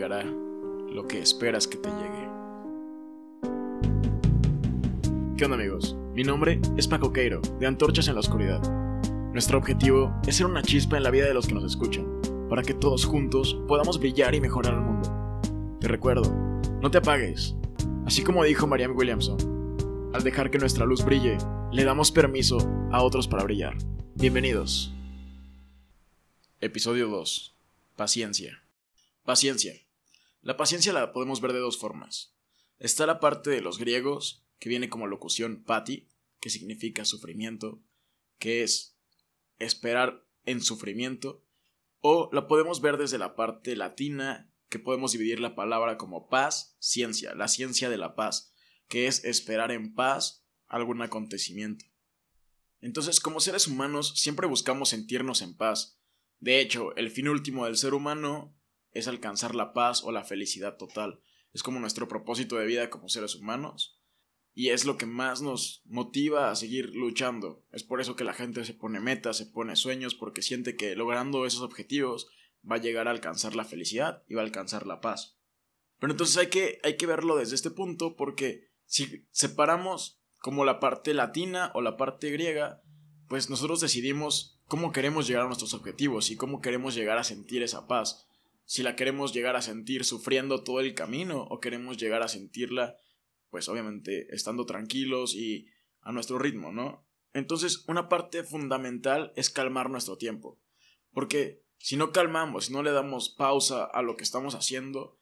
llegará lo que esperas que te llegue. ¿Qué onda amigos? Mi nombre es Paco Queiro, de Antorchas en la Oscuridad. Nuestro objetivo es ser una chispa en la vida de los que nos escuchan, para que todos juntos podamos brillar y mejorar el mundo. Te recuerdo, no te apagues. Así como dijo Marianne Williamson, al dejar que nuestra luz brille, le damos permiso a otros para brillar. Bienvenidos. Episodio 2. Paciencia. Paciencia. La paciencia la podemos ver de dos formas. Está la parte de los griegos, que viene como locución pati, que significa sufrimiento, que es esperar en sufrimiento, o la podemos ver desde la parte latina, que podemos dividir la palabra como paz, ciencia, la ciencia de la paz, que es esperar en paz algún acontecimiento. Entonces, como seres humanos, siempre buscamos sentirnos en paz, de hecho, el fin último del ser humano es alcanzar la paz o la felicidad total. Es como nuestro propósito de vida como seres humanos. Y es lo que más nos motiva a seguir luchando. Es por eso que la gente se pone metas, se pone sueños, porque siente que logrando esos objetivos va a llegar a alcanzar la felicidad y va a alcanzar la paz. Pero entonces hay que, hay que verlo desde este punto porque si separamos como la parte latina o la parte griega, pues nosotros decidimos cómo queremos llegar a nuestros objetivos y cómo queremos llegar a sentir esa paz. Si la queremos llegar a sentir sufriendo todo el camino o queremos llegar a sentirla, pues obviamente estando tranquilos y a nuestro ritmo, ¿no? Entonces, una parte fundamental es calmar nuestro tiempo. Porque si no calmamos, si no le damos pausa a lo que estamos haciendo,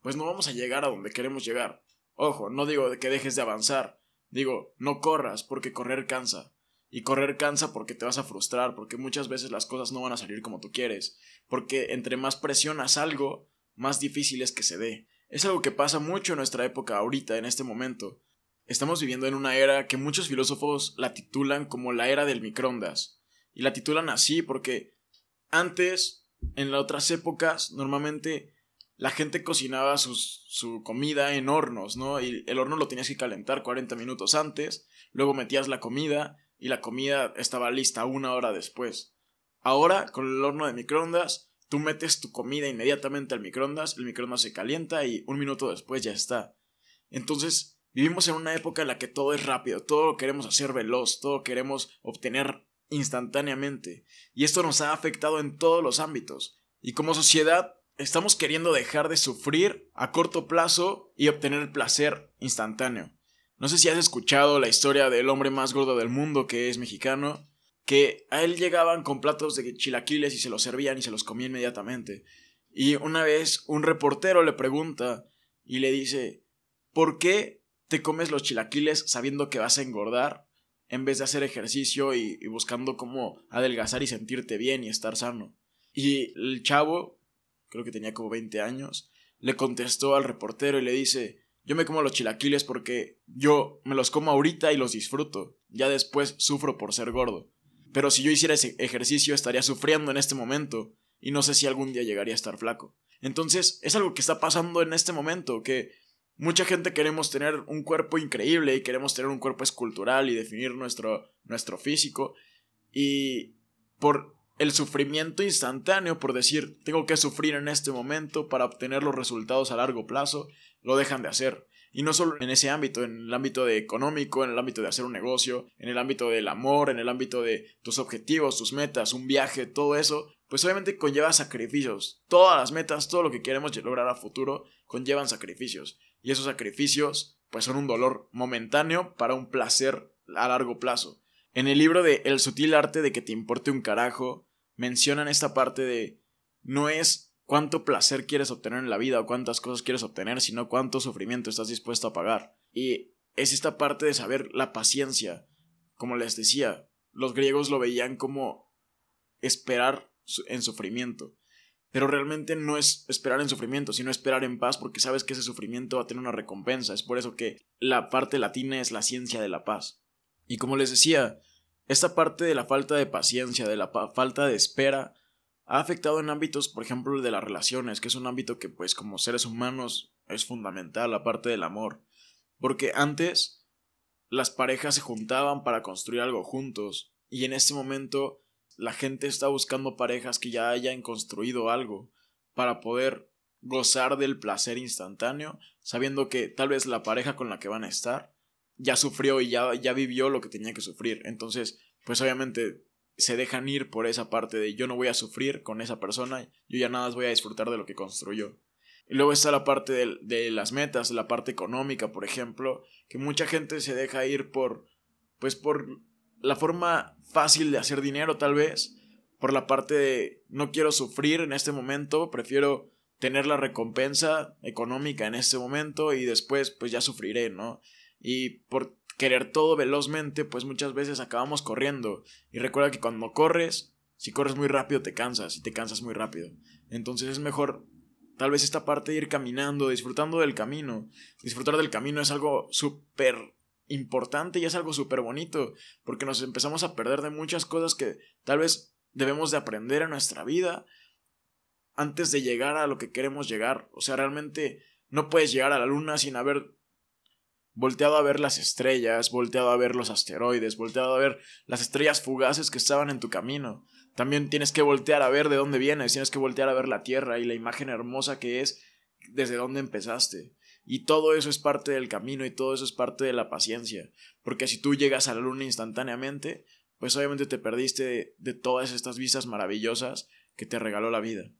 pues no vamos a llegar a donde queremos llegar. Ojo, no digo que dejes de avanzar, digo, no corras porque correr cansa. Y correr cansa porque te vas a frustrar, porque muchas veces las cosas no van a salir como tú quieres, porque entre más presionas algo, más difícil es que se dé. Es algo que pasa mucho en nuestra época ahorita, en este momento. Estamos viviendo en una era que muchos filósofos la titulan como la era del microondas. Y la titulan así porque antes, en las otras épocas, normalmente la gente cocinaba su comida en hornos, ¿no? Y el horno lo tenías que calentar 40 minutos antes, luego metías la comida y la comida estaba lista una hora después. Ahora, con el horno de microondas, tú metes tu comida inmediatamente al microondas, el microondas se calienta y un minuto después ya está. Entonces, vivimos en una época en la que todo es rápido, todo lo queremos hacer veloz, todo queremos obtener instantáneamente. Y esto nos ha afectado en todos los ámbitos. Y como sociedad, estamos queriendo dejar de sufrir a corto plazo y obtener placer instantáneo. No sé si has escuchado la historia del hombre más gordo del mundo que es mexicano, que a él llegaban con platos de chilaquiles y se los servían y se los comía inmediatamente. Y una vez un reportero le pregunta y le dice, ¿por qué te comes los chilaquiles sabiendo que vas a engordar en vez de hacer ejercicio y, y buscando cómo adelgazar y sentirte bien y estar sano? Y el chavo, creo que tenía como 20 años, le contestó al reportero y le dice, yo me como los chilaquiles porque yo me los como ahorita y los disfruto. Ya después sufro por ser gordo. Pero si yo hiciera ese ejercicio estaría sufriendo en este momento y no sé si algún día llegaría a estar flaco. Entonces es algo que está pasando en este momento, que mucha gente queremos tener un cuerpo increíble y queremos tener un cuerpo escultural y definir nuestro, nuestro físico. Y por el sufrimiento instantáneo, por decir, tengo que sufrir en este momento para obtener los resultados a largo plazo, lo dejan de hacer. Y no solo en ese ámbito, en el ámbito de económico, en el ámbito de hacer un negocio, en el ámbito del amor, en el ámbito de tus objetivos, tus metas, un viaje, todo eso, pues obviamente conlleva sacrificios. Todas las metas, todo lo que queremos lograr a futuro, conllevan sacrificios. Y esos sacrificios, pues son un dolor momentáneo para un placer a largo plazo. En el libro de El sutil arte de que te importe un carajo, mencionan esta parte de no es cuánto placer quieres obtener en la vida o cuántas cosas quieres obtener, sino cuánto sufrimiento estás dispuesto a pagar. Y es esta parte de saber la paciencia. Como les decía, los griegos lo veían como esperar en sufrimiento. Pero realmente no es esperar en sufrimiento, sino esperar en paz porque sabes que ese sufrimiento va a tener una recompensa. Es por eso que la parte latina es la ciencia de la paz. Y como les decía, esta parte de la falta de paciencia, de la falta de espera, ha afectado en ámbitos, por ejemplo, el de las relaciones, que es un ámbito que, pues, como seres humanos es fundamental, aparte del amor. Porque antes las parejas se juntaban para construir algo juntos, y en este momento la gente está buscando parejas que ya hayan construido algo para poder gozar del placer instantáneo, sabiendo que tal vez la pareja con la que van a estar ya sufrió y ya, ya vivió lo que tenía que sufrir. Entonces, pues obviamente se dejan ir por esa parte de yo no voy a sufrir con esa persona, yo ya nada más voy a disfrutar de lo que construyó. Y luego está la parte de, de, las metas, la parte económica, por ejemplo, que mucha gente se deja ir por, pues por la forma fácil de hacer dinero tal vez, por la parte de no quiero sufrir en este momento, prefiero tener la recompensa económica en este momento y después pues ya sufriré, ¿no? Y por querer todo velozmente, pues muchas veces acabamos corriendo. Y recuerda que cuando corres, si corres muy rápido te cansas y te cansas muy rápido. Entonces es mejor tal vez esta parte de ir caminando, disfrutando del camino. Disfrutar del camino es algo súper importante y es algo súper bonito, porque nos empezamos a perder de muchas cosas que tal vez debemos de aprender en nuestra vida antes de llegar a lo que queremos llegar. O sea, realmente no puedes llegar a la luna sin haber volteado a ver las estrellas, volteado a ver los asteroides, volteado a ver las estrellas fugaces que estaban en tu camino. También tienes que voltear a ver de dónde vienes, tienes que voltear a ver la Tierra y la imagen hermosa que es desde dónde empezaste. Y todo eso es parte del camino y todo eso es parte de la paciencia. Porque si tú llegas a la luna instantáneamente, pues obviamente te perdiste de, de todas estas vistas maravillosas que te regaló la vida.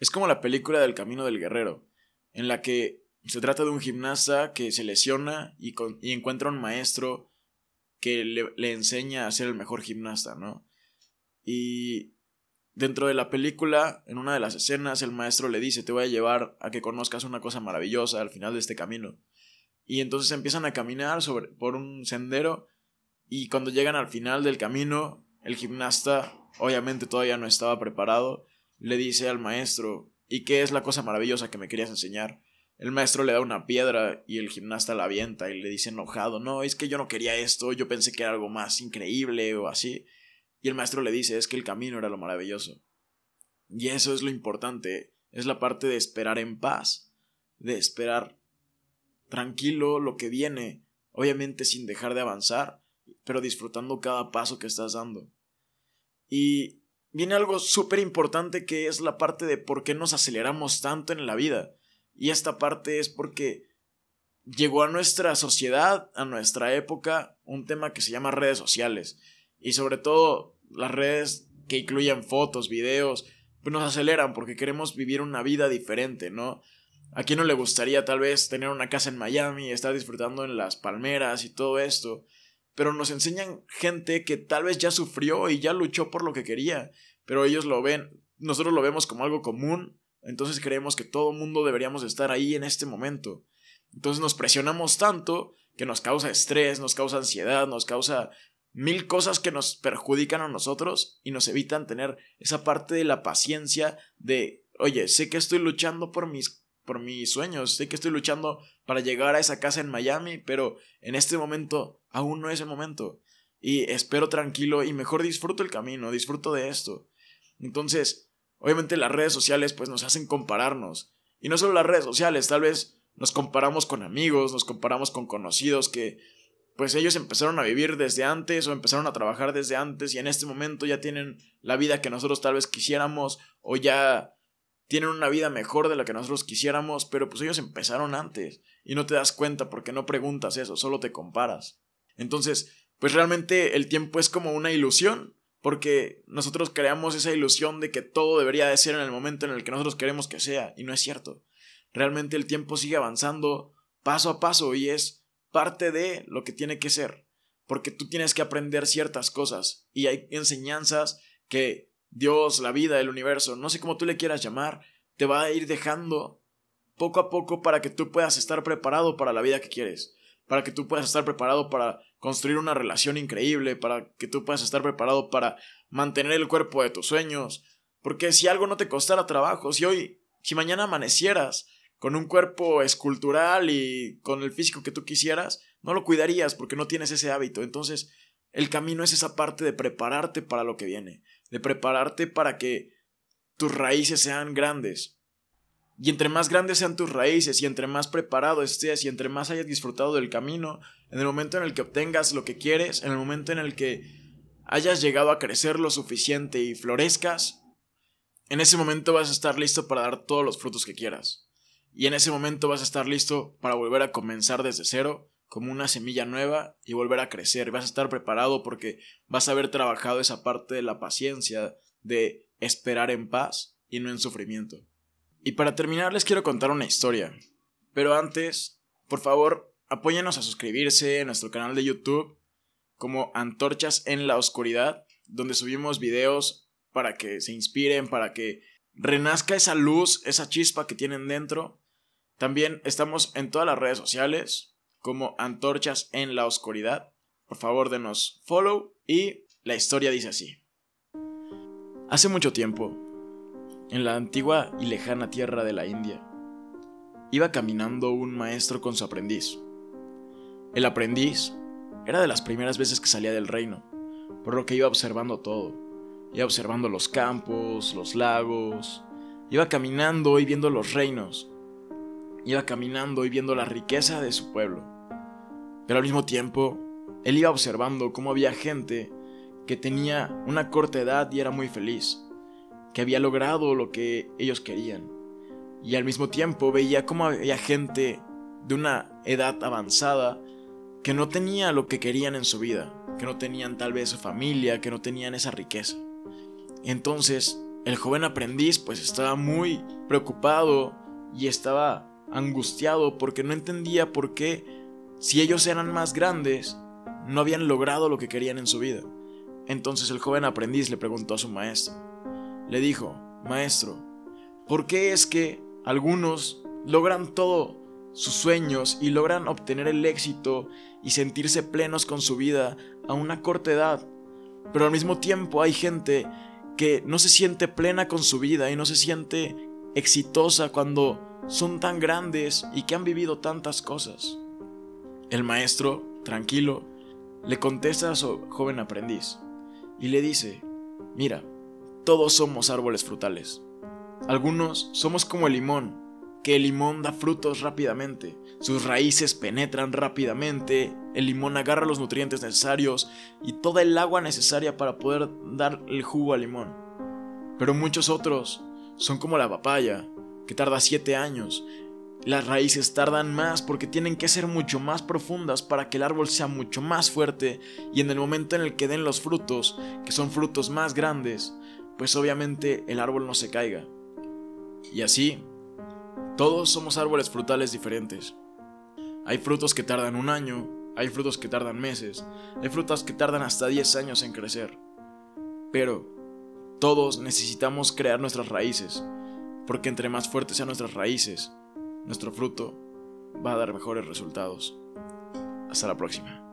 Es como la película del Camino del Guerrero, en la que se trata de un gimnasta que se lesiona y, encuentra un maestro que le, le, enseña a ser el mejor gimnasta, ¿no? Y dentro de la película, en una de las escenas, el maestro le dice, te voy a llevar a que conozcas una cosa maravillosa al final de este camino. Y entonces empiezan a caminar sobre, por un sendero y cuando llegan al final del camino, el gimnasta, obviamente todavía no estaba preparado, le dice al maestro, ¿y qué es la cosa maravillosa que me querías enseñar? El maestro le da una piedra y el gimnasta la avienta y le dice enojado, no, es que yo no quería esto, yo pensé que era algo más increíble o así. Y el maestro le dice, es que el camino era lo maravilloso. Y eso es lo importante, es la parte de esperar en paz, de esperar tranquilo lo que viene, obviamente sin dejar de avanzar, pero disfrutando cada paso que estás dando. Y viene algo súper importante que es la parte de por qué nos aceleramos tanto en la vida. Y esta parte es porque llegó a nuestra sociedad, a nuestra época, un tema que se llama redes sociales. Y sobre todo las redes que incluyen fotos, videos, pues nos aceleran porque queremos vivir una vida diferente, ¿no? ¿A quién no le gustaría tal vez tener una casa en Miami, estar disfrutando en las palmeras y todo esto? Pero nos enseñan gente que tal vez ya sufrió y ya luchó por lo que quería, pero ellos lo ven, nosotros lo vemos como algo común entonces creemos que todo mundo deberíamos estar ahí en este momento. Entonces nos presionamos tanto que nos causa estrés, nos causa ansiedad, nos causa mil cosas que nos perjudican a nosotros y nos evitan tener esa parte de la paciencia de, oye, sé que estoy luchando por mis por mis sueños, sé que estoy luchando para llegar a esa casa en Miami, pero en este momento aún no es el momento y espero tranquilo y mejor disfruto el camino, disfruto de esto. Entonces, Obviamente las redes sociales pues nos hacen compararnos. Y no solo las redes sociales, tal vez nos comparamos con amigos, nos comparamos con conocidos que pues ellos empezaron a vivir desde antes o empezaron a trabajar desde antes y en este momento ya tienen la vida que nosotros tal vez quisiéramos o ya tienen una vida mejor de la que nosotros quisiéramos, pero pues ellos empezaron antes y no te das cuenta porque no preguntas eso, solo te comparas. Entonces, pues realmente el tiempo es como una ilusión porque nosotros creamos esa ilusión de que todo debería de ser en el momento en el que nosotros queremos que sea, y no es cierto. Realmente el tiempo sigue avanzando paso a paso y es parte de lo que tiene que ser, porque tú tienes que aprender ciertas cosas y hay enseñanzas que Dios, la vida, el universo, no sé cómo tú le quieras llamar, te va a ir dejando poco a poco para que tú puedas estar preparado para la vida que quieres para que tú puedas estar preparado para construir una relación increíble, para que tú puedas estar preparado para mantener el cuerpo de tus sueños. Porque si algo no te costara trabajo, si hoy, si mañana amanecieras con un cuerpo escultural y con el físico que tú quisieras, no lo cuidarías porque no tienes ese hábito. Entonces, el camino es esa parte de prepararte para lo que viene, de prepararte para que tus raíces sean grandes, y entre más grandes sean tus raíces y entre más preparado estés y entre más hayas disfrutado del camino, en el momento en el que obtengas lo que quieres, en el momento en el que hayas llegado a crecer lo suficiente y florezcas, en ese momento vas a estar listo para dar todos los frutos que quieras. Y en ese momento vas a estar listo para volver a comenzar desde cero, como una semilla nueva, y volver a crecer. Vas a estar preparado porque vas a haber trabajado esa parte de la paciencia, de esperar en paz y no en sufrimiento. Y para terminar les quiero contar una historia. Pero antes, por favor, apóyenos a suscribirse a nuestro canal de YouTube como Antorchas en la Oscuridad, donde subimos videos para que se inspiren, para que renazca esa luz, esa chispa que tienen dentro. También estamos en todas las redes sociales como Antorchas en la Oscuridad. Por favor, denos follow y la historia dice así. Hace mucho tiempo, en la antigua y lejana tierra de la India, iba caminando un maestro con su aprendiz. El aprendiz era de las primeras veces que salía del reino, por lo que iba observando todo. Iba observando los campos, los lagos, iba caminando y viendo los reinos. Iba caminando y viendo la riqueza de su pueblo. Pero al mismo tiempo, él iba observando cómo había gente que tenía una corta edad y era muy feliz, había logrado lo que ellos querían. Y al mismo tiempo veía cómo había gente de una edad avanzada que no tenía lo que querían en su vida, que no tenían tal vez su familia, que no tenían esa riqueza. Entonces, el joven aprendiz pues estaba muy preocupado y estaba angustiado porque no entendía por qué, si ellos eran más grandes, no habían logrado lo que querían en su vida. Entonces el joven aprendiz le preguntó a su maestro. Le dijo, Maestro, ¿por qué es que algunos logran todo sus sueños y logran obtener el éxito y sentirse plenos con su vida a una corta edad? Pero al mismo tiempo hay gente que no se siente plena con su vida y no se siente exitosa cuando son tan grandes y que han vivido tantas cosas. El maestro, tranquilo, le contesta a su joven aprendiz y le dice, mira, todos somos árboles frutales. Algunos somos como el limón, que el limón da frutos rápidamente, sus raíces penetran rápidamente, el limón agarra los nutrientes necesarios y toda el agua necesaria para poder dar el jugo al limón. Pero muchos otros son como la papaya, que tarda 7 años, las raíces tardan más porque tienen que ser mucho más profundas para que el árbol sea mucho más fuerte y en el momento en el que den los frutos, que son frutos más grandes, pues obviamente el árbol no se caiga. Y así, todos somos árboles frutales diferentes. Hay frutos que tardan un año, hay frutos que tardan meses, hay frutas que tardan hasta 10 años en crecer. Pero todos necesitamos crear nuestras raíces, porque entre más fuertes sean nuestras raíces, nuestro fruto va a dar mejores resultados. Hasta la próxima.